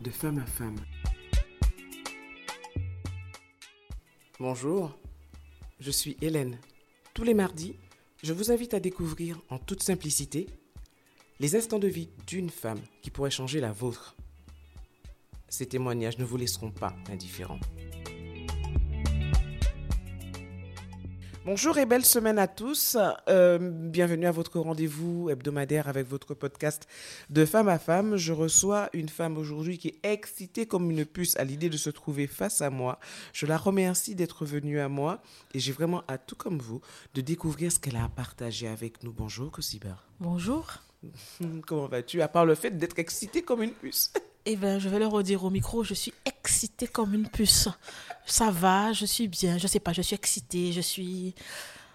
de femme à femme. Bonjour, je suis Hélène. Tous les mardis, je vous invite à découvrir en toute simplicité les instants de vie d'une femme qui pourrait changer la vôtre. Ces témoignages ne vous laisseront pas indifférents. Bonjour et belle semaine à tous. Euh, bienvenue à votre rendez-vous hebdomadaire avec votre podcast de femme à femme. Je reçois une femme aujourd'hui qui est excitée comme une puce à l'idée de se trouver face à moi. Je la remercie d'être venue à moi et j'ai vraiment hâte, tout comme vous, de découvrir ce qu'elle a à partager avec nous. Bonjour, Cosibar. Bonjour. Comment vas-tu, à part le fait d'être excitée comme une puce? Eh bien, je vais le redire au micro, je suis excitée comme une puce. Ça va, je suis bien, je sais pas, je suis excitée, je suis...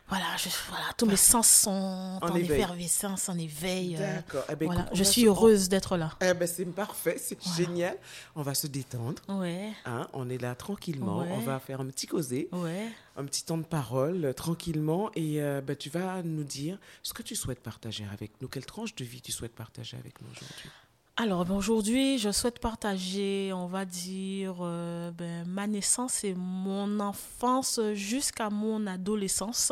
Voilà, je, voilà tous mes sens sont en, effervescence, en éveil. Euh, D'accord. Eh ben, voilà, écoute, je suis se- heureuse d'être là. Eh ben, c'est parfait, c'est génial. On va se détendre. Ouais, hein, on est là tranquillement. Ouais. On va faire un petit causé. ouais. un petit temps de parole euh, tranquillement et euh, bah, tu vas nous dire ce que tu souhaites partager avec nous. Quelle tranche de vie tu souhaites partager avec nous aujourd'hui? Alors ben, aujourd'hui, je souhaite partager, on va dire, euh, ben, ma naissance et mon enfance jusqu'à mon adolescence.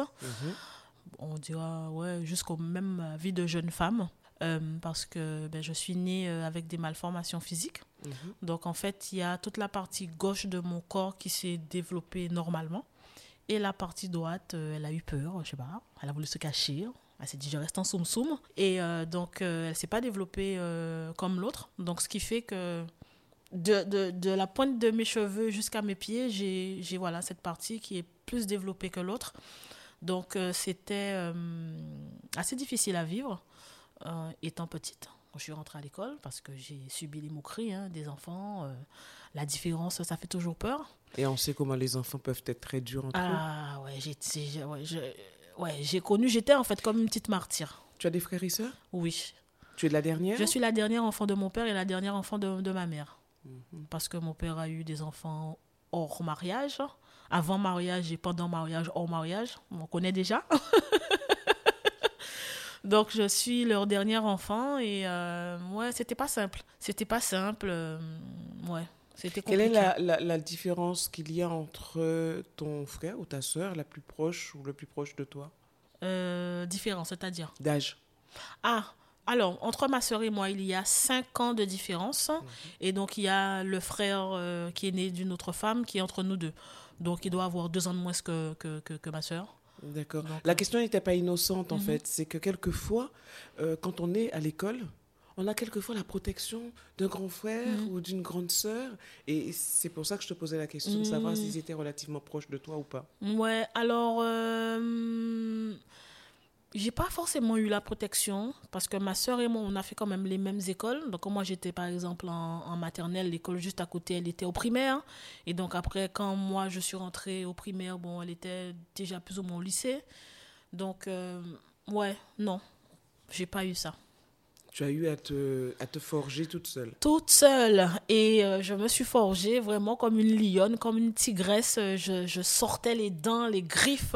On dira, ouais, jusqu'au même euh, vie de jeune femme. Euh, parce que ben, je suis née avec des malformations physiques. Mhm. Donc en fait, il y a toute la partie gauche de mon corps qui s'est développée normalement. Et la partie droite, euh, elle a eu peur, je sais pas. Elle a voulu se cacher. Elle s'est dit, je reste en soum soum. Et euh, donc, euh, elle s'est pas développée euh, comme l'autre. Donc, ce qui fait que de, de, de la pointe de mes cheveux jusqu'à mes pieds, j'ai voilà, cette partie qui est plus développée que l'autre. Donc, euh, c'était assez difficile à vivre étant petite. Je suis rentrée à l'école parce que j'ai subi les moqueries hein, des enfants. la différence, ça fait toujours peur. Et on sait comment les enfants peuvent être très durs entre eux. Ah ouais, j'ai ouais, ouais, j'ai connu, j'étais en fait comme une petite martyre. Tu as des frères et sœurs? Oui. Tu es de la dernière? Je suis la dernière enfant de mon père et la dernière enfant de, de ma mère. Parce que mon père a eu des enfants hors mariage, avant mariage et pendant mariage, hors mariage. On connaît déjà. Donc je suis leur dernier enfant et euh, ouais, c'était pas simple. C'était pas simple. euh, ouais, c'était Quelle est la, la- la différence qu'il y a entre ton frère ou ta sœur la plus proche ou le plus proche de toi? Euh, différent, c'est-à-dire? D'âge Ah, alors, entre ma sœur et moi, il y a 5 ans de différence. Et donc, il y a le frère euh, qui est né d'une autre femme qui est entre nous deux. Donc, il doit avoir deux ans de moins que, que, que, que ma sœur. D'accord. La question n'était pas innocente en Mhm. fait. C'est que quelquefois, euh, quand on est à l'école, on a quelquefois la protection d'un grand frère Mhm. ou d'une grande sœur. Et c'est pour ça que je te posais la question de savoir Mhm. s'ils étaient relativement proches de toi ou pas. Ouais, alors, euh, j'ai pas forcément eu la protection parce que ma sœur et moi, on a fait quand même les mêmes écoles. Donc, moi, j'étais par exemple en, en maternelle, l'école juste à côté, elle était au primaire. Et donc, après, quand moi, je suis rentrée au primaire, bon, elle était déjà plus ou moins au lycée. Donc, euh, ouais, non, j'ai pas eu ça. Tu as eu à te, à te forger toute seule. toute seule et euh, je me suis forgée vraiment comme une lionne, comme une tigresse. Euh, Je, je sortais les dents, les griffes.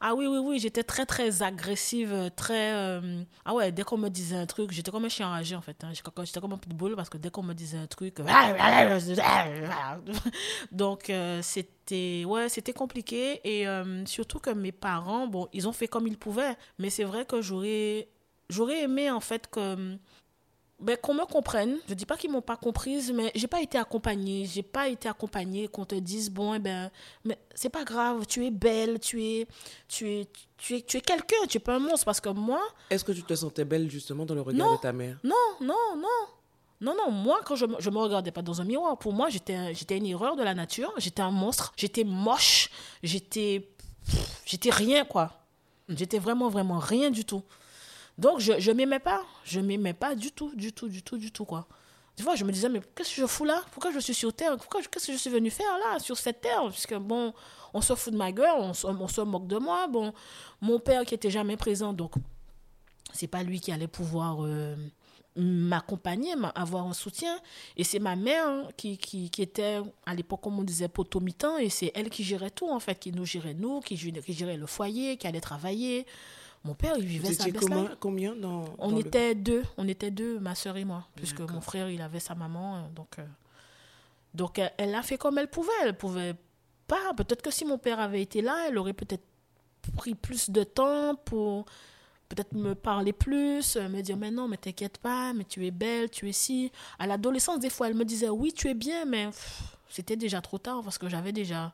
Ah oui, oui, oui, j'étais très, très agressive, très... euh, Ah ouais, dès qu'on me disait un truc, j'étais comme un chien enragé en fait. hein. J'étais comme- un pitbull parce que dès qu'on me disait un truc... Donc c'était ouais, c'était compliqué et surtout que mes parents, bon, ils ont fait comme ils pouvaient, mais c'est vrai que j'aurais j'aurais aimé en fait que ben, qu'on me comprenne. Je dis pas qu'ils m'ont pas comprise, mais j'ai pas été accompagnée. J'ai pas été accompagnée qu'on te dise bon, eh ben, mais c'est pas grave. Tu es belle, tu es, tu es, tu es, tu es quelqu'un. Tu es pas un monstre parce que moi, Est-ce que tu te sentais belle justement dans le regard Non. de ta mère? Non, non, non. Non, non, moi, quand je, je me regardais pas dans un miroir, pour moi, j'étais j'étais une erreur de la nature, j'étais un monstre, j'étais moche, j'étais j'étais rien, quoi. J'étais vraiment, vraiment rien du tout. Donc, je je m'aimais pas, je m'aimais pas du tout, du tout, du tout, du tout, quoi. Tu vois, je me disais, mais qu'est-ce que je fous là? Pourquoi je suis sur Terre? Pourquoi Qu'est-ce que je suis venu faire là, sur cette Terre? Puisque, bon, on se fout de ma gueule, on se, moque de moi. Bon, mon père qui était jamais présent, donc c'est pas lui qui allait pouvoir euh, m'accompagner, m'a- avoir un soutien. Et c'est ma mère hein, qui, qui, qui était, à l'époque, comme on disait, potomitan, et c'est elle qui gérait tout, en fait, qui nous gérait, nous, qui, qui gérait le foyer, qui allait travailler. Mon père, il vivait sa combien, dans, On dans le- était deux, on était deux, ma soeur et moi, puisque mon frère, il avait sa maman, euh, donc... euh, Donc, elle, elle a fait comme elle pouvait. Elle pouvait pas. Peut-être que si mon père avait été là, elle aurait peut-être pris plus de temps pour peut-être me parler plus, euh, me dire mais non, mais t'inquiète pas, mais tu es belle, tu es si. À l'adolescence, des fois, elle me disait oui, tu es bien, mais c'était déjà trop tard parce que j'avais déjà,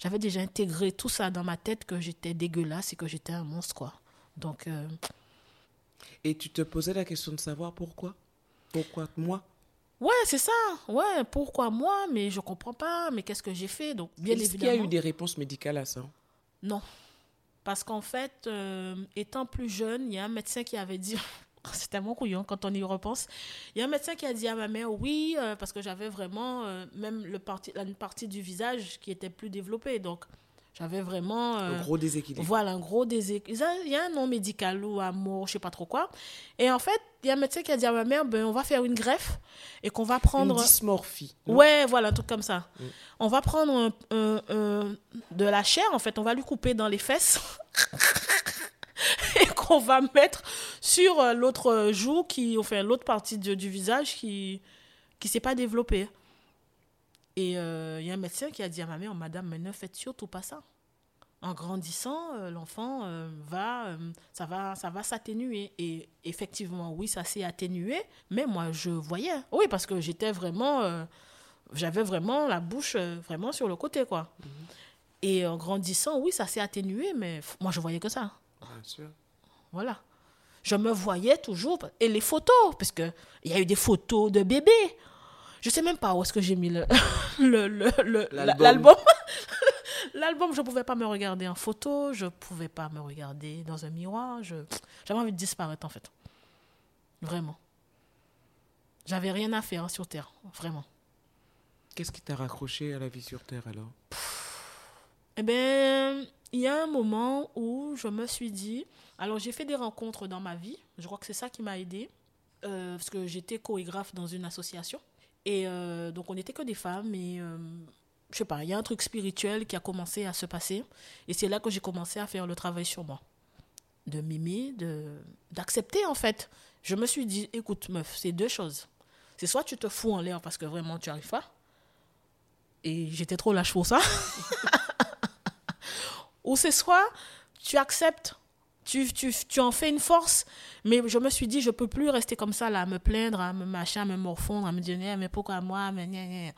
j'avais déjà intégré tout ça dans ma tête que j'étais dégueulasse et que j'étais un monstre, quoi. Donc, euh, Et tu te posais la question de savoir pourquoi? Pourquoi moi? Ouais, c'est ça. Ouais, pourquoi moi? Mais je comprends pas. Mais qu'est-ce que j'ai fait? Donc, bien Est-ce qu'il y a évidemment. eu des réponses médicales à ça? Non. Parce qu'en fait, euh, étant plus jeune, il y a un médecin qui avait dit, c'est tellement couillon quand on y repense, il y a un médecin qui a dit à ma mère, oui, euh, parce que j'avais vraiment euh, même le parti, la- une partie du visage qui était plus développée. Donc, j'avais vraiment... euh, Un gros déséquilibre. voilà, un gros déséquilibre. Il y a un nom médical ou amour, je sais pas trop quoi. Et en fait, il y a un médecin qui a dit à ma mère, ben, on va faire une greffe et qu'on va prendre... Une dysmorphie. Ouais, voilà, un truc comme ça. Mm. On va prendre un- un- un- de la chair, en fait, on va lui couper dans les fesses et qu'on va mettre sur euh, l'autre joue, qui, enfin, l'autre partie du, du visage qui qui s'est pas développée. Et euh, il y a un médecin qui a dit à ma mère, Madame, mais ne faites surtout pas ça. En grandissant, euh, l'enfant euh, va, euh, ça va, ça va s'atténuer. Et effectivement, oui, ça s'est atténué. Mais moi, je voyais. Oui, parce que j'étais vraiment, euh, j'avais vraiment la bouche euh, vraiment sur le côté, quoi. Et en grandissant, oui, ça s'est atténué, mais moi, je voyais que ça. Bien sûr. Voilà. Je me voyais toujours. Et les photos, parce que il y a eu des photos de bébés. Je sais même pas où est-ce que j'ai mis le, le, le- le- la- L'album. l'album. Je pouvais pas me regarder en photo, je pouvais pas me regarder dans un miroir. Je, j'avais envie de disparaître, en fait. Vraiment. J'avais rien à faire sur Terre, vraiment. Qu'est-ce qui t'a raccroché à la vie sur Terre alors? Eh bien, il y a un moment où je me suis dit. Alors, j'ai fait des rencontres dans ma vie. Je crois que c'est ça qui m'a aidé. Euh, parce que j'étais chorégraphe dans une association. Et euh, donc, on n'était que des femmes. Et euh, je sais pas, il y a un truc spirituel qui a commencé à se passer. Et c'est là que j'ai commencé à faire le travail sur moi. De m'aimer, d'accepter en fait. Je me suis dit, écoute, meuf, c'est deux choses. C'est soit tu te fous en l'air parce que vraiment tu arrives pas. Et j'étais trop lâche pour ça. Ou c'est soit tu acceptes, tu, tu, tu en fais une force, mais je me suis dit, je peux plus rester comme ça, là, à me plaindre, à me machin, à me morfondre, à me dire, Eh, mais pourquoi moi mais gna, gna.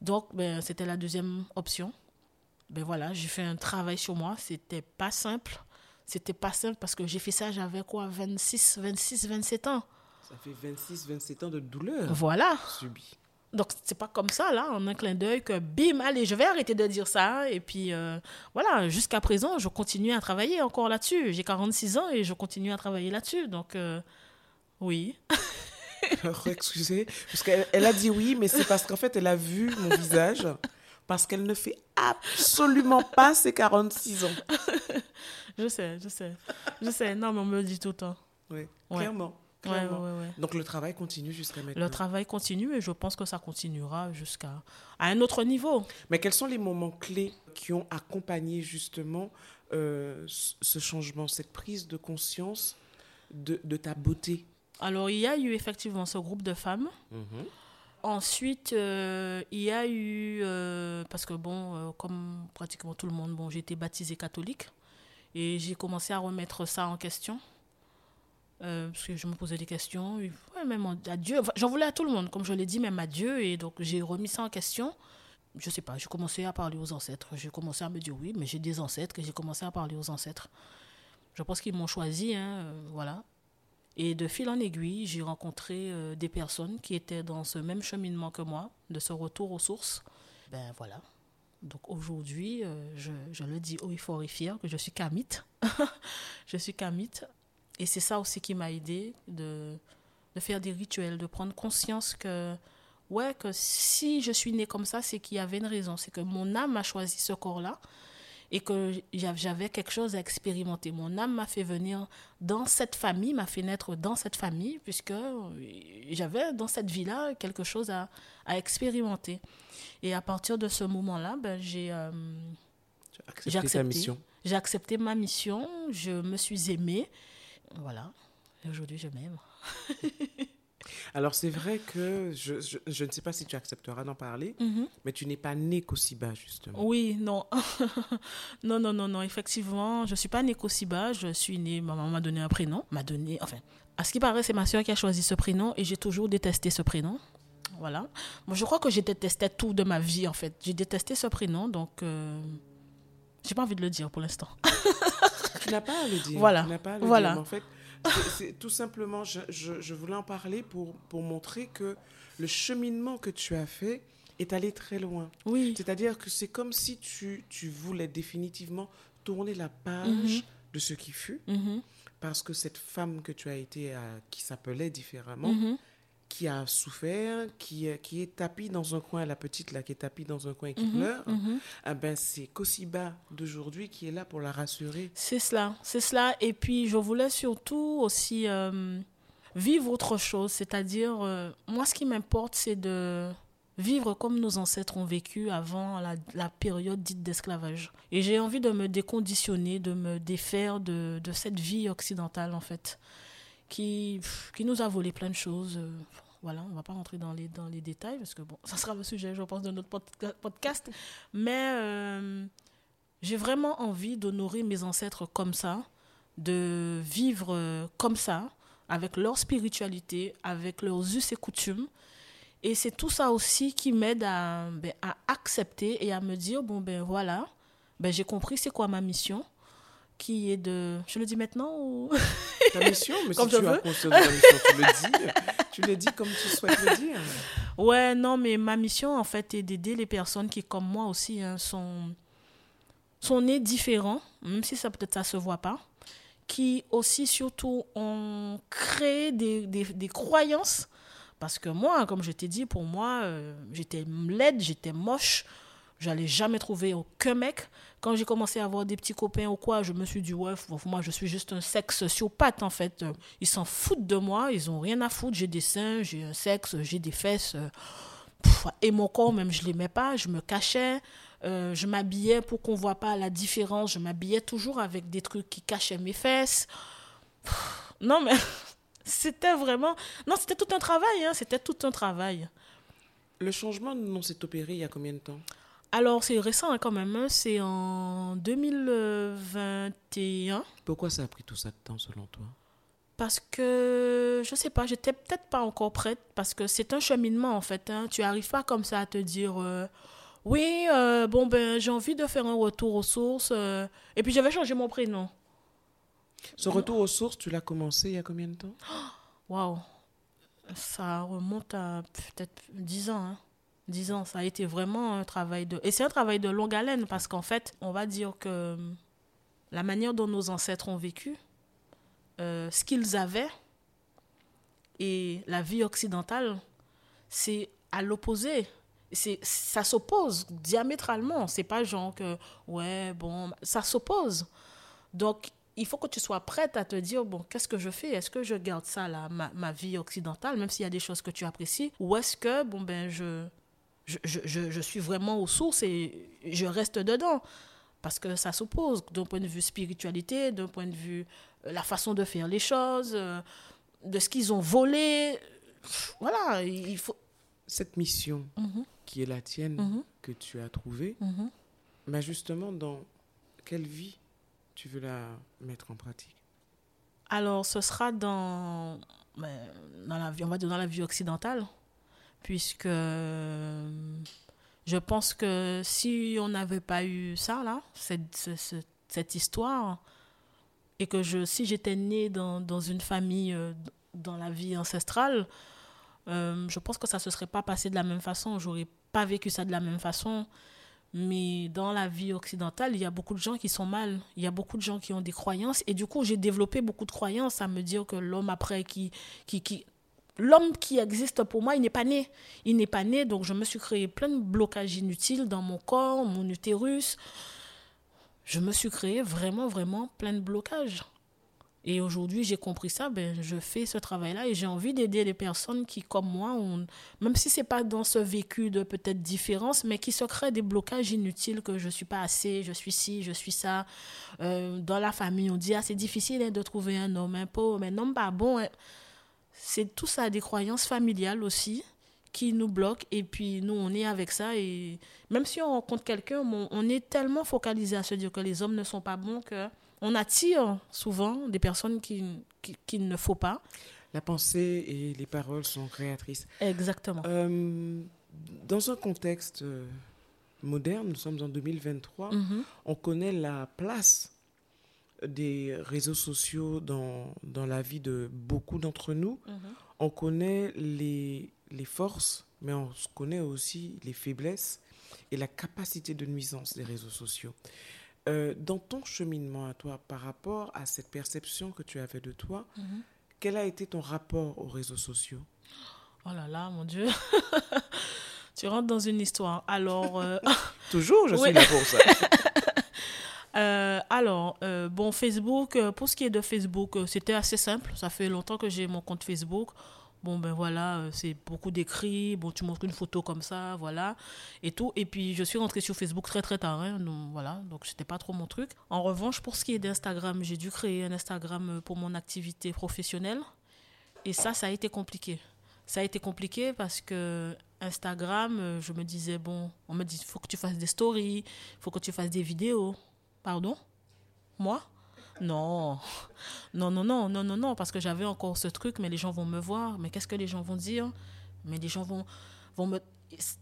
Donc, ben, c'était la deuxième option. Ben voilà, j'ai fait un travail sur moi. C'était pas simple. C'était pas simple parce que j'ai fait ça, j'avais quoi, 26, 26, 27 ans. Ça fait 26, 27 ans de douleur Voilà. subie. Donc, c'est pas comme ça, là, en un clin d'œil, que bim, allez, je vais arrêter de dire ça. Et puis, euh, voilà, jusqu'à présent, je continue à travailler encore là-dessus. J'ai 46 ans et je continue à travailler là-dessus. Donc, euh, oui. Excusez, parce qu'elle elle a dit oui, mais c'est parce qu'en fait, elle a vu mon visage, parce qu'elle ne fait absolument pas ses 46 ans. Je sais, je sais. Je sais. Non, mais on me le dit tout le temps. Oui, Ouais. clairement. Ouais, ouais, clairement. ouais, ouais. Donc le travail continue jusqu'à maintenant. Le travail continue et je pense que ça continuera jusqu'à à un autre niveau. Mais quels sont les moments clés qui ont accompagné justement euh, ce changement, cette prise de conscience de, de ta beauté? Alors, il y a eu effectivement ce groupe de femmes. Ensuite, euh, il y a eu, euh, parce que bon, comme pratiquement tout le monde, bon, j'ai été baptisée catholique et j'ai commencé à remettre ça en question. Euh, parce que je me posais des questions, même à Dieu, j'en voulais à tout le monde, comme je l'ai dit, même à Dieu, et donc j'ai remis ça en question. Je sais pas, j'ai commencé à parler aux ancêtres, j'ai commencé à me dire oui, mais j'ai des ancêtres, et j'ai commencé à parler aux ancêtres. Je pense qu'ils m'ont choisi, hein, euh, voilà. Et de fil en aiguille, j'ai rencontré euh, des personnes qui étaient dans ce même cheminement que moi, de ce retour aux sources. Ben voilà. Donc aujourd'hui, je, je le dis haut et fort et fier que je suis kamite. je suis kamite. Et c'est ça aussi qui m'a aidé de, de faire des rituels, de prendre conscience que, ouais, que si je suis née comme ça, c'est qu'il y avait une raison. C'est que mon âme a choisi ce corps-là et que j'av- j'avais quelque chose à expérimenter. Mon âme m'a fait venir dans cette famille, m'a fait naître dans cette famille, puisque j'avais dans cette vie-là quelque chose à, à expérimenter. Et à partir de ce moment-là, ben, j'ai euh, accepté accepté. mission. j'ai accepté ma mission, je me suis aimée. Voilà. Et aujourd'hui, je m'aime. Alors, c'est vrai que je, je, je ne sais pas si tu accepteras d'en parler, mais tu n'es pas née Kosiba, justement. Oui, non. non, non, non, non. Effectivement, je ne suis pas née Kosiba. Je suis née, ma maman m'a donné un prénom. M'a donné, enfin, à ce qui paraît, c'est ma soeur qui a choisi ce prénom et j'ai toujours détesté ce prénom. Voilà. Moi, je crois que j'ai détesté tout de ma vie, en fait. J'ai détesté ce prénom, donc. Euh, j'ai pas envie de le dire pour l'instant. tu n'as pas à le dire. Voilà. Tu n'as pas à le Voilà. dire. En fait, c'est tout simplement, je, je, je, voulais en parler pour, pour montrer que le cheminement que tu as fait est allé très loin. Oui. C'est-à-dire que c'est comme si tu, tu voulais définitivement tourner la page mm -hmm. de ce qui fut, mm -hmm. parce que cette femme que tu as été, à, qui s'appelait différemment, Mm -hmm. Qui a souffert, qui, qui est tapie dans un coin, la petite là, qui est tapie dans un coin et qui Mhm, pleure, ah ben, c'est Kosiba d'aujourd'hui qui est là pour la rassurer. C'est cela, c'est cela. Et puis, je voulais surtout aussi euh, vivre autre chose. C'est-à-dire, euh, moi, ce qui m'importe, c'est de vivre comme nos ancêtres ont vécu avant la, la période dite d'esclavage. Et j'ai envie de me déconditionner, de me défaire de, de cette vie occidentale, en fait, qui, qui nous a volé plein de choses. Euh, voilà, on ne va pas rentrer dans les, dans les détails, parce que bon, ça sera le sujet, je pense, de notre podca podcast. Mais euh, j'ai vraiment envie d'honorer mes ancêtres comme ça, de vivre euh, comme ça, avec leur spiritualité, avec leurs us et coutumes. Et c'est tout ça aussi qui m'aide à, ben, à accepter et à me dire, bon ben voilà, ben, j'ai compris c'est quoi ma mission, qui est de... Je le dis maintenant. Ta mission, mais comme si tu veux. as conscience de ta mission, tu le dis. Tu le dis comme tu souhaites le dire. Ouais, non, mais ma mission, en fait, est d'aider les personnes qui, comme moi aussi, hein, sont, sont nées différents, même si ça peut-être ça se voit pas, qui aussi, surtout, ont créé des, des, des croyances. Parce que moi, comme je t'ai dit, pour moi, euh, j'étais laide, j'étais moche, j'allais jamais trouver aucun mec. Quand j'ai commencé à avoir des petits copains ou quoi, je me suis dit, ouais, moi, je suis juste un sexe sociopathe, en fait. Ils s'en foutent de moi, ils ont rien à foutre. J'ai des seins, j'ai un sexe, j'ai des fesses. Et mon corps, même, je l'aimais pas, je me cachais. Euh, je m'habillais pour qu'on voit pas la différence. Je m'habillais toujours avec des trucs qui cachaient mes fesses. Non, mais c'était vraiment... Non, c'était tout un travail, hein, c'était tout un travail. Le changement nom s'est opéré il y a combien de temps? Alors, c'est récent hein, quand même, hein. c'est en 2021. Pourquoi ça a pris tout ça de temps selon toi? Parce que, je sais pas, j'étais peut-être pas encore prête, parce que c'est un cheminement en fait. Hein. Tu n'arrives pas comme ça à te dire, euh, oui, euh, bon, ben j'ai envie de faire un retour aux sources, euh, et puis j'avais changé mon prénom. Ce retour aux sources, tu l'as commencé il y a combien de temps? Waouh, ça remonte à peut-être 10 ans. Hein. 10 ans, ça a été vraiment un travail de... Et c'est un travail de longue haleine parce qu'en fait, on va dire que la manière dont nos ancêtres ont vécu, euh, ce qu'ils avaient et la vie occidentale, c'est à l'opposé. Ça s'oppose diamétralement. C'est pas genre que, ouais, bon, ça s'oppose. Donc, il faut que tu sois prête à te dire, bon, qu'est-ce que je fais? Est-ce que je garde ça, là, ma, ma vie occidentale, même s'il y a des choses que tu apprécies? Ou est-ce que, bon, ben, je je, je, je, suis vraiment aux sources et je reste dedans. Parce que ça s'oppose d'un point de vue spiritualité, d'un point de vue euh, la façon de faire les choses, euh, de ce qu'ils ont volé. Voilà, il faut... Cette mission mm -hmm. qui est la tienne, mm -hmm. que tu as trouvée, mm -hmm. mais justement, dans quelle vie tu veux la mettre en pratique? Alors, ce sera dans, dans, la vie, on va dire dans la vie occidentale puisque je pense que si on n'avait pas eu ça, là, cette, histoire, et que si j'étais née dans, une famille, euh, dans la vie ancestrale, euh, je pense que ça ne se serait pas passé de la même façon, j'aurais pas vécu ça de la même façon. Mais dans la vie occidentale, il y a beaucoup de gens qui sont mal. Il y a beaucoup de gens qui ont des croyances. Et du coup, j'ai développé beaucoup de croyances à me dire que l'homme après qui, qui, l'homme qui existe pour moi, il n'est pas né. Il n'est pas né, donc je me suis créé plein de blocages inutiles dans mon corps, mon utérus. Je me suis créé vraiment, vraiment plein de blocages. Et aujourd'hui, j'ai compris ça, ben, je fais ce travail-là et j'ai envie d'aider les personnes qui, comme moi, ont, même si ce n'est pas dans ce vécu de peut-être différence, mais qui se créent des blocages inutiles que je ne suis pas assez, je suis ci, je suis ça. Euh, dans la famille, on dit, ah, c'est difficile hein, de trouver un homme, un pauvre, mais non, pas bon. Hein c'est tout ça, des croyances familiales aussi qui nous bloquent. Et puis nous, on est avec ça. Et même si on rencontre quelqu'un, on, est tellement focalisé à se dire que les hommes ne sont pas bons que on attire souvent des personnes qui, qui- qu'il ne faut pas. La pensée et les paroles sont créatrices. Exactement. Euh, dans un contexte euh, moderne, nous sommes en 2023, Mhm. on connaît la place des réseaux sociaux dans, dans la vie de beaucoup d'entre nous. Mhm. On connaît les, les forces, mais on connaît aussi les faiblesses et la capacité de nuisance des réseaux sociaux. Euh, dans ton cheminement à toi, par rapport à cette perception que tu avais de toi, Mhm. quel a été ton rapport aux réseaux sociaux? Oh là là, mon Dieu. tu rentres dans une histoire. Alors, euh, Toujours, je Oui. suis là pour ça. Euh, alors, euh, bon, Facebook, euh, pour ce qui est de Facebook, c'était assez simple. Ça fait longtemps que j'ai mon compte Facebook. Bon, ben voilà, c'est beaucoup d'écrits. Bon, tu montres une photo comme ça, voilà, et tout. Et puis, je suis rentrée sur Facebook très, très tard. hein, donc, voilà, donc c'était pas trop mon truc. En revanche, pour ce qui est d'Instagram, j'ai dû créer un Instagram pour mon activité professionnelle. Et ça, ça a été compliqué. Ça a été compliqué parce que Instagram, je me disais, bon, on me dit, il faut que tu fasses des stories, il faut que tu fasses des vidéos. Pardon? Moi? Non. Non, non, non, non, non, non, parce que j'avais encore ce truc, mais les gens vont me voir. Mais qu'est-ce que les gens vont dire? Mais les gens vont, vont me...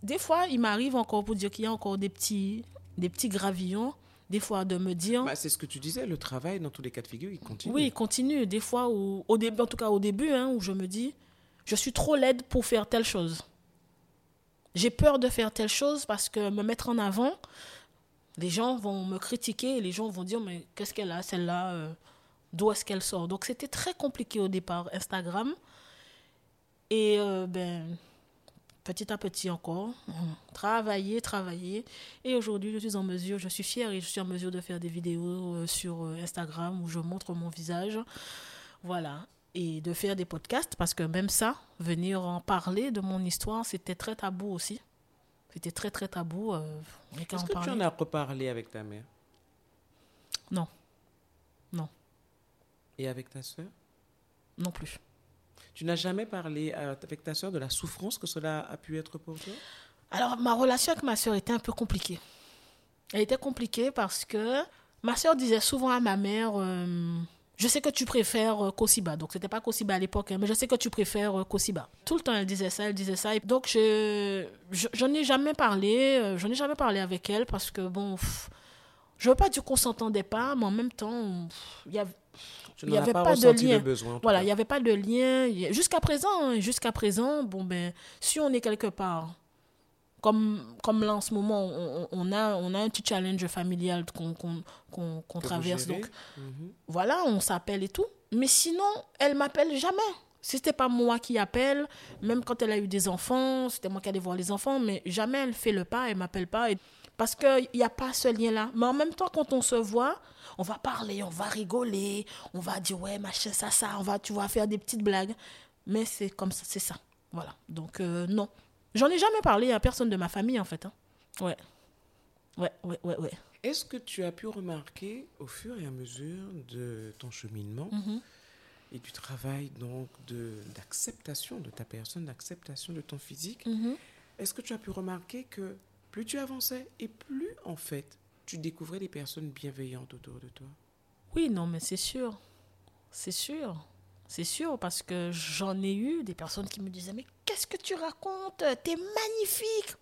Des fois, il m'arrive encore pour dire qu'il y a encore des petits, des petits gravillons, des fois de me dire... Bah, c'est ce que tu disais, le travail, dans tous les cas de figure, il continue. Oui, il continue. Des fois, où, au début, en tout cas au début, hein, où je me dis, je suis trop laide pour faire telle chose. J'ai peur de faire telle chose parce que me mettre en avant, les gens vont me critiquer les gens vont dire, mais qu'est-ce qu'elle a, celle-là euh, D'où est-ce qu'elle sort? Donc c'était très compliqué au départ, Instagram. Et euh, ben, petit à petit encore, travailler, travailler. Et aujourd'hui, je suis en mesure, je suis fière et je suis en mesure de faire des vidéos euh, sur Instagram où je montre mon visage. Voilà. Et de faire des podcasts parce que même ça, venir en parler de mon histoire, c'était très tabou aussi. C'était très, très tabou. euh, Est-ce que tu en as reparlé avec ta mère? Non. Non. Et avec ta soeur Non plus. Tu n'as jamais parlé euh, avec ta soeur de la souffrance que cela a pu être pour toi? Alors, ma relation avec ma soeur était un peu compliquée. Elle était compliquée parce que ma soeur disait souvent à ma mère euh, Je sais que tu préfères euh, Kosiba. Donc, c'était pas Kosiba à l'époque, hein, mais je sais que tu préfères euh, Kosiba. Tout le temps, elle disait ça, elle disait ça. Et donc, je, je, j'en ai jamais parlé. euh, j'en ai jamais parlé avec elle parce que, bon, pff, je veux pas dire qu'on s'entendait pas, mais en même temps, il y avait. Il n'en y as avait pas, de lien. Voilà, il n'y avait pas de lien. Jusqu'à présent, hein, jusqu'à présent, bon ben, si on est quelque part, comme, comme là en ce moment, on, a, on a un petit challenge familial qu'on traverse. Donc Mhm. voilà, on s'appelle et tout. Mais sinon, elle m'appelle jamais. Si c'était pas moi qui appelle, même quand elle a eu des enfants, c'était moi qui allais voir les enfants, mais jamais elle fait le pas, elle m'appelle pas. Et- Parce qu'il n'y a pas ce lien-là. Mais en même temps, quand on se voit, on va parler, on va rigoler, on va dire ouais, machin, ça, ça, on va, tu vas faire des petites blagues. Mais c'est comme ça, c'est ça. Voilà. Donc, euh, non. J'en ai jamais parlé à personne de ma famille, en fait. hein. Ouais. Ouais, ouais, ouais, ouais. Est-ce que tu as pu remarquer au fur et à mesure de ton cheminement Mhm. et du travail donc d'acceptation de ta personne, d'acceptation de ton physique, Mhm. est-ce que tu as pu remarquer que plus tu avançais et plus en fait tu découvrais des personnes bienveillantes autour de toi? Oui, non, mais c'est sûr. C'est sûr. C'est sûr, parce que j'en ai eu des personnes qui me disaient Mais qu'est-ce que tu racontes? T'es magnifique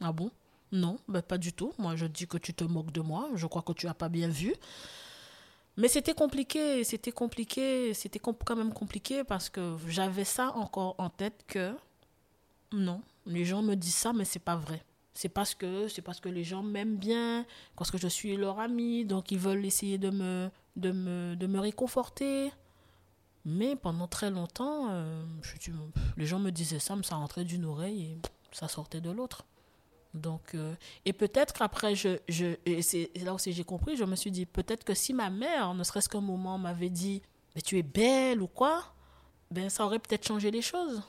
Ah bon? Non, ben pas du tout. Moi, je dis que tu te moques de moi. Je crois que tu as pas bien vu. Mais c'était compliqué, c'était compliqué, c'était quand même compliqué parce que j'avais ça encore en tête que non, les gens me disent ça, mais c'est pas vrai. C'est parce que c'est parce que les gens m'aiment bien, parce que je suis leur ami, donc ils veulent essayer de me de me de me réconforter. Mais pendant très longtemps, euh, je dis, les gens me disaient ça, mais ça rentrait d'une oreille et ça sortait de l'autre. Donc, euh, et peut-être qu'après, je, je, et c'est là aussi j'ai compris, je me suis dit, peut-être que si ma mère, ne serait-ce qu'un moment, m'avait dit, mais tu es belle ou quoi, ben ça aurait peut-être changé les choses.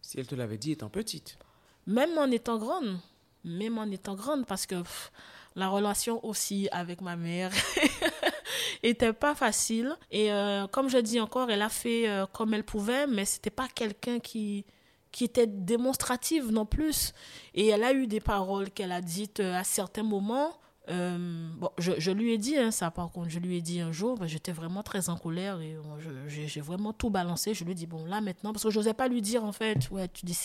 Si elle te l'avait dit étant petite. Même en étant grande. Même en étant grande, parce que pff, la relation aussi avec ma mère était pas facile. Et euh, comme je dis encore, elle a fait euh, comme elle pouvait, mais c'était pas quelqu'un qui qui était démonstrative non plus. Et elle a eu des paroles qu'elle a dites euh, à certains moments. Bon, je, je, lui ai dit hein, ça par contre, je lui ai dit un jour, ben, j'étais vraiment très en colère et j'ai vraiment tout balancé. Je lui ai dit, bon là maintenant, parce que je n'osais pas lui dire en fait, ouais, tu dis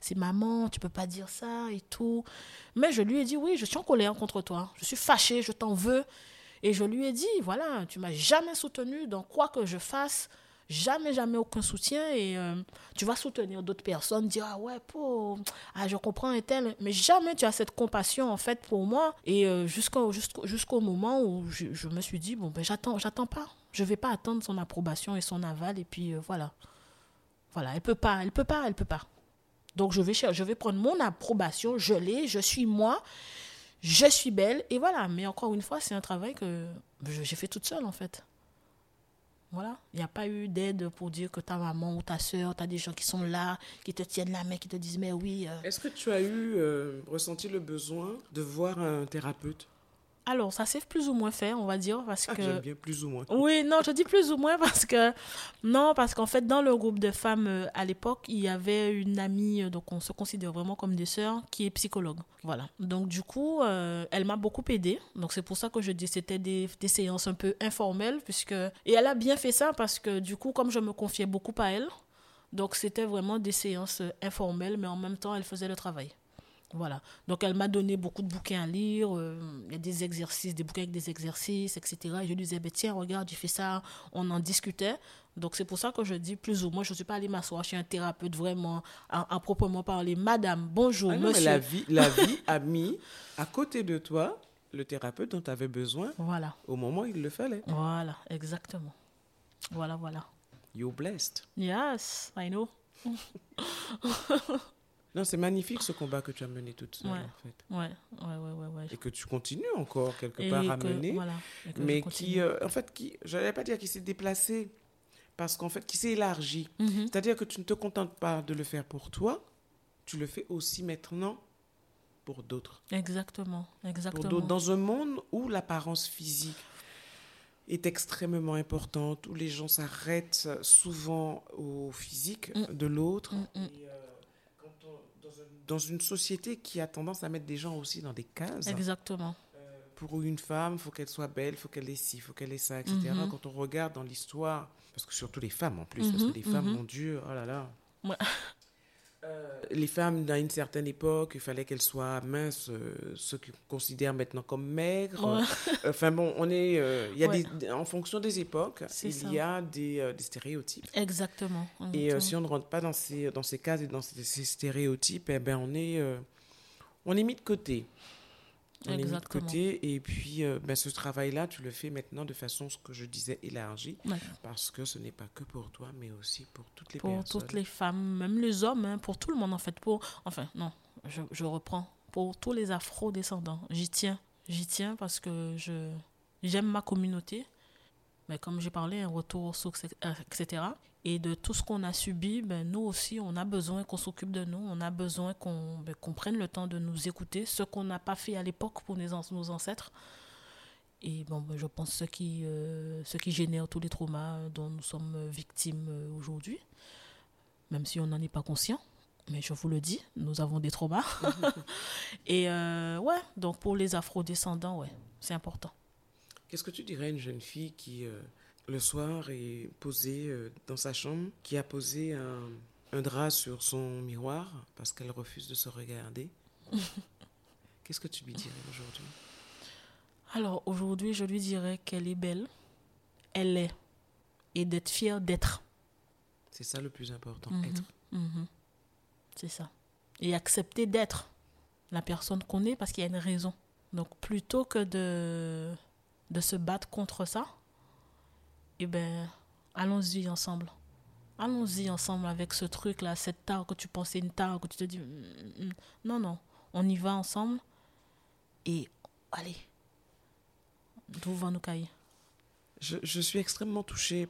c'est maman, tu peux pas dire ça et tout. Mais je lui ai dit, oui, je suis en colère contre toi, je suis fâchée, je t'en veux. Et je lui ai dit, voilà, tu m'as jamais soutenu dans quoi que je fasse jamais, jamais aucun soutien et euh, tu vas soutenir d'autres personnes, dire ah ouais, ah, je comprends et tel, mais jamais tu as cette compassion en fait pour moi. Et euh, jusqu'au moment où je, je, me suis dit, bon, ben j'attends, j'attends pas, je vais pas attendre son approbation et son aval et puis euh, voilà. Voilà, elle peut pas, elle peut pas, elle peut pas. Donc je vais, je vais prendre mon approbation, je l'ai, je suis moi, je suis belle et voilà. Mais encore une fois, c'est un travail que j'ai fait toute seule en fait. Voilà. Il n'y a pas eu d'aide pour dire que ta maman ou ta soeur, tu as des gens qui sont là, qui te tiennent la main, qui te disent, mais oui. Euh... Est-ce que tu as eu, euh, ressenti le besoin de voir un thérapeute? Alors, ça s'est plus ou moins fait, on va dire, parce ah, que... J'aime bien plus ou moins. Oui, non, je dis plus ou moins parce que... Non, parce qu'en fait, dans le groupe de femmes, euh, à l'époque, il y avait une amie, euh, donc on se considère vraiment comme des sœurs, qui est psychologue. Voilà. Donc, du coup, euh, elle m'a beaucoup aidée. Donc, c'est pour ça que je dis c'était des, des séances un peu informelles, puisque... Et elle a bien fait ça parce que, du coup, comme je me confiais beaucoup à elle, donc c'était vraiment des séances informelles, mais en même temps, elle faisait le travail. Voilà. Donc, elle m'a donné beaucoup de bouquins à lire. Il y a des exercices, des bouquins avec des exercices, etc. Et je lui disais, ben, tiens, regarde, tu fais ça. On en discutait. Donc, c'est pour ça que je dis plus ou moins, je ne suis pas allée m'asseoir chez un thérapeute vraiment, à, à, proprement parler. Madame, bonjour, ah non, monsieur. Mais la, vie, la vie a mis à côté de toi le thérapeute dont tu avais besoin voilà. au moment où il le fallait. Voilà, exactement. Voilà, voilà. You're blessed. Yes, I know. Non, c'est magnifique ce combat que tu as mené toute seule, ouais. en fait. Ouais, ouais, ouais, ouais, Et que tu continues encore quelque et part à mener. Voilà, mais qui, euh, en fait, qui, j'allais pas dire qu'il s'est déplacé, parce qu'en fait, qui s'est élargi. Mm -hmm. C'est-à-dire que tu ne te contentes pas de le faire pour toi, tu le fais aussi maintenant pour d'autres. Exactement, exactement. Pour d'autres, dans un monde où l'apparence physique est extrêmement importante, où les gens s'arrêtent souvent au physique Mm. de l'autre. Mm, mm. Euh, dans, un- dans une société qui a tendance à mettre des gens aussi dans des cases. Exactement. Pour une femme, il faut qu'elle soit belle, il faut qu'elle ait ci, il faut qu'elle ait ça, etc. Mhm. Quand on regarde dans l'histoire, parce que surtout les femmes en plus, parce Mhm, que les femmes, mhm. mon Dieu, oh là là. Ouais. Euh, les femmes, à une certaine époque, il fallait qu'elles soient minces, euh, ceux qu'on considère maintenant comme maigres. Ouais. Enfin bon, on est, euh, il y a Ouais. des, en fonction des époques, il ça. y a des, euh, des stéréotypes. Exactement. Et euh, si on ne rentre pas dans ces, dans ces cases et dans ces, ces stéréotypes, eh ben on est, euh, on est mis de côté. On est mis de côté. Et puis, euh, ben, ce travail-là, tu le fais maintenant de façon, ce que je disais, élargie. Ouais. Parce que ce n'est pas que pour toi, mais aussi pour toutes les Pour personnes. toutes les femmes, même les hommes, hein, pour tout le monde en fait. Pour, enfin, non, je, je reprends. Pour tous les afro-descendants, j'y tiens. J'y tiens parce que je j'aime ma communauté. Mais comme j'ai parlé, un retour etc. Et de tout ce qu'on a subi, ben, nous aussi, on a besoin qu'on s'occupe de nous. On a besoin qu'on ben, qu'on prenne le temps de nous écouter. Ce qu'on n'a pas fait à l'époque pour nos, nos ancêtres. Et bon, ben, je pense ce qui, euh, ce qui génère tous les traumas dont nous sommes victimes euh, aujourd'hui. Même si on n'en est pas conscient. Mais je vous le dis, nous avons des traumas. Et euh, ouais, donc pour les afro-descendants, ouais, c'est important. Qu'est-ce que tu dirais à une jeune fille qui, euh, le soir, est posée euh, dans sa chambre, qui a posé un, un drap sur son miroir parce qu'elle refuse de se regarder Qu'est-ce que tu lui dirais aujourd'hui? Alors aujourd'hui, je lui dirais qu'elle est belle, elle est, et d'être fière d'être. C'est ça le plus important, Mhm. être. Mhm. C'est ça. Et accepter d'être la personne qu'on est parce qu'il y a une raison. Donc plutôt que de, de se battre contre ça, eh ben, allons-y ensemble. Allons-y ensemble avec ce truc-là, cette tare que tu pensais une tare, que tu te dis, Mm, mm. non, non, on y va ensemble et allez, d'où va nous cailler. Je, je suis extrêmement touchée.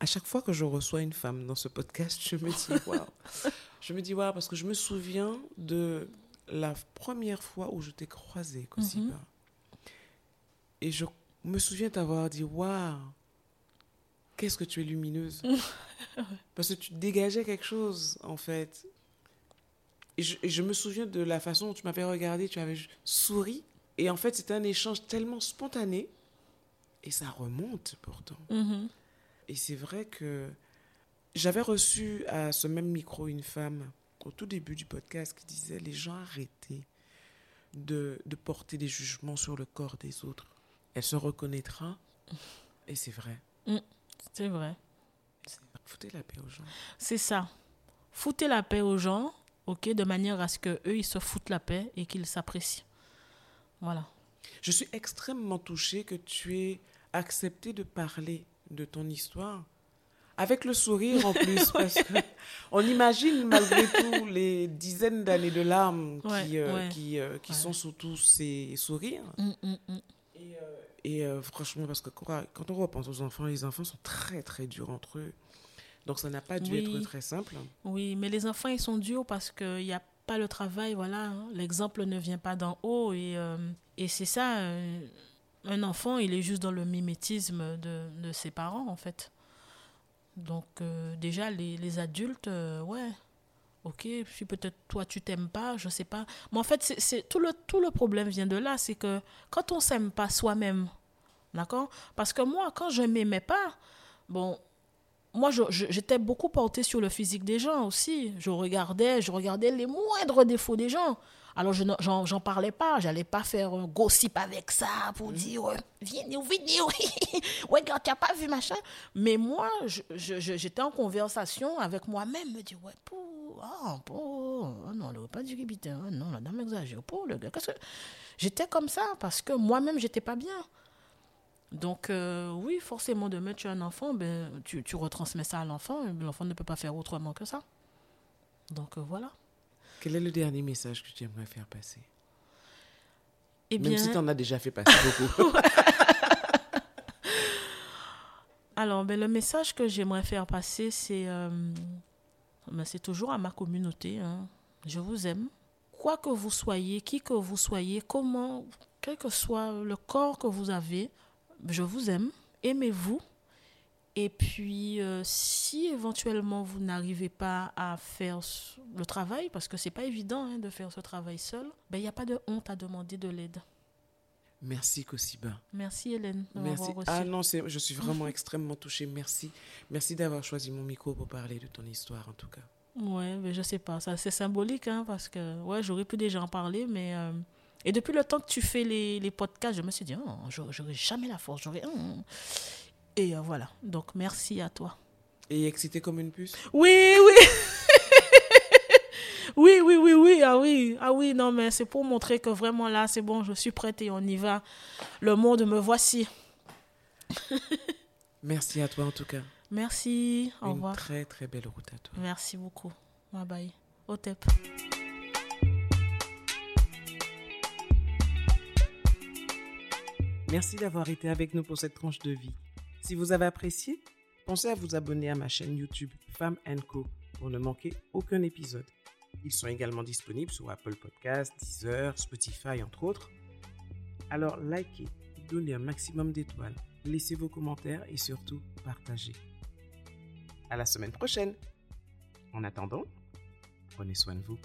À chaque fois que je reçois une femme dans ce podcast, je me dis waouh. je me dis waouh parce que je me souviens de la première fois où je t'ai croisée, Kosiba. Mhm. Et je Je me souviens t'avoir dit Waouh, qu'est-ce que tu es lumineuse? Parce que tu dégageais quelque chose, en fait. Et je, et je me souviens de la façon dont tu m'avais regardé, tu avais souri. Et en fait, c'était un échange tellement spontané. Et ça remonte pourtant. Mhm. Et c'est vrai que j'avais reçu à ce même micro une femme au tout début du podcast qui disait les gens arrêtez de, de porter des jugements sur le corps des autres. Elle se reconnaîtra. Et c'est vrai. C'est vrai. Foutez la paix aux gens. C'est ça. Foutez la paix aux gens, ok, de manière à ce que eux ils se foutent la paix et qu'ils s'apprécient. Voilà. Je suis extrêmement touchée que tu aies accepté de parler de ton histoire. Avec le sourire en plus, parce que on imagine malgré tout les dizaines d'années de larmes qui, euh, ouais. qui, euh, qui Ouais. sont sous tous ces sourires. Mm, mm, mm. Et, euh, et, euh, franchement, parce que quand, on repense aux enfants, les enfants sont très très durs entre eux. Donc ça n'a pas dû Oui. être très simple. Oui, mais les enfants ils sont durs parce qu'il n'y a pas le travail, voilà. hein. L'exemple ne vient pas d'en haut et, euh, et c'est ça. euh, un enfant, il est juste dans le mimétisme de, de ses parents en fait. Donc déjà les, les adultes, ouais. Ok, si peut-être toi tu t'aimes pas, je sais pas. Mais en fait, c'est, tout, le, tout le problème vient de là, c'est que quand on s'aime pas soi-même, d'accord? Parce que moi, quand je m'aimais pas, bon, moi, j'étais beaucoup portée sur le physique des gens aussi. Je regardais, je regardais les moindres défauts des gens. Alors, je n'en- parlais pas. J'allais pas faire un gossip avec ça pour dire euh, viens nous. ouais, regarde, tu n'as pas vu machin. Mais moi, j'étais en conversation avec moi-même. Me dire ouais, pour, ah, pour, ah non, le pas du ah non, la dame exagère. Pour le gars, qu'est-ce que. J'étais comme ça parce que moi-même, j'étais pas bien. Donc, euh, oui, forcément, demain, tu as un enfant, ben, tu, tu retransmets ça à l'enfant, l'enfant ne peut pas faire autrement que ça. Donc, euh, voilà. Quel est le dernier message que tu aimerais faire passer? Eh Même bien, si tu en as déjà fait passer beaucoup. alors, ben, le message que j'aimerais faire passer, c'est euh, ben, c'est toujours à ma communauté. hein. Je vous aime. Quoi que vous soyez, qui que vous soyez, comment, quel que soit le corps que vous avez, je vous aime. Aimez-vous. Et puis, euh, si éventuellement vous n'arrivez pas à faire le travail, parce que c'est pas évident hein, de faire ce travail seul, ben, il n'y a pas de honte à demander de l'aide. Merci Kosiba. Merci Hélène Merci. reçu. Ah non, je suis vraiment extrêmement touchée. Merci. Merci d'avoir choisi mon micro pour parler de ton histoire, en tout cas. Ouais, mais je sais pas, ça c'est symbolique hein, parce que ouais, j'aurais pu déjà en parler, mais euh, et depuis le temps que tu fais les, les podcasts, je me suis dit oh, j'aurais jamais la force, j'aurais hum. Et euh, voilà. Donc merci à toi. Et excité comme une puce? Oui, oui. oui, oui, oui, oui, ah oui, ah oui, non mais c'est pour montrer que vraiment là c'est bon, je suis prête et on y va. Le monde me voici. Merci à toi, en tout cas. Merci, au une revoir. très, très belle route à toi. Merci beaucoup. Bye bye. Au tep. Merci d'avoir été avec nous pour cette tranche de vie. Si vous avez apprécié, pensez à vous abonner à ma chaîne YouTube Femme Co pour ne manquer aucun épisode. Ils sont également disponibles sur Apple Podcasts, Deezer, Spotify, entre autres. Alors likez, donnez un maximum d'étoiles, laissez vos commentaires et surtout partagez. À la semaine prochaine. En attendant, prenez soin de vous.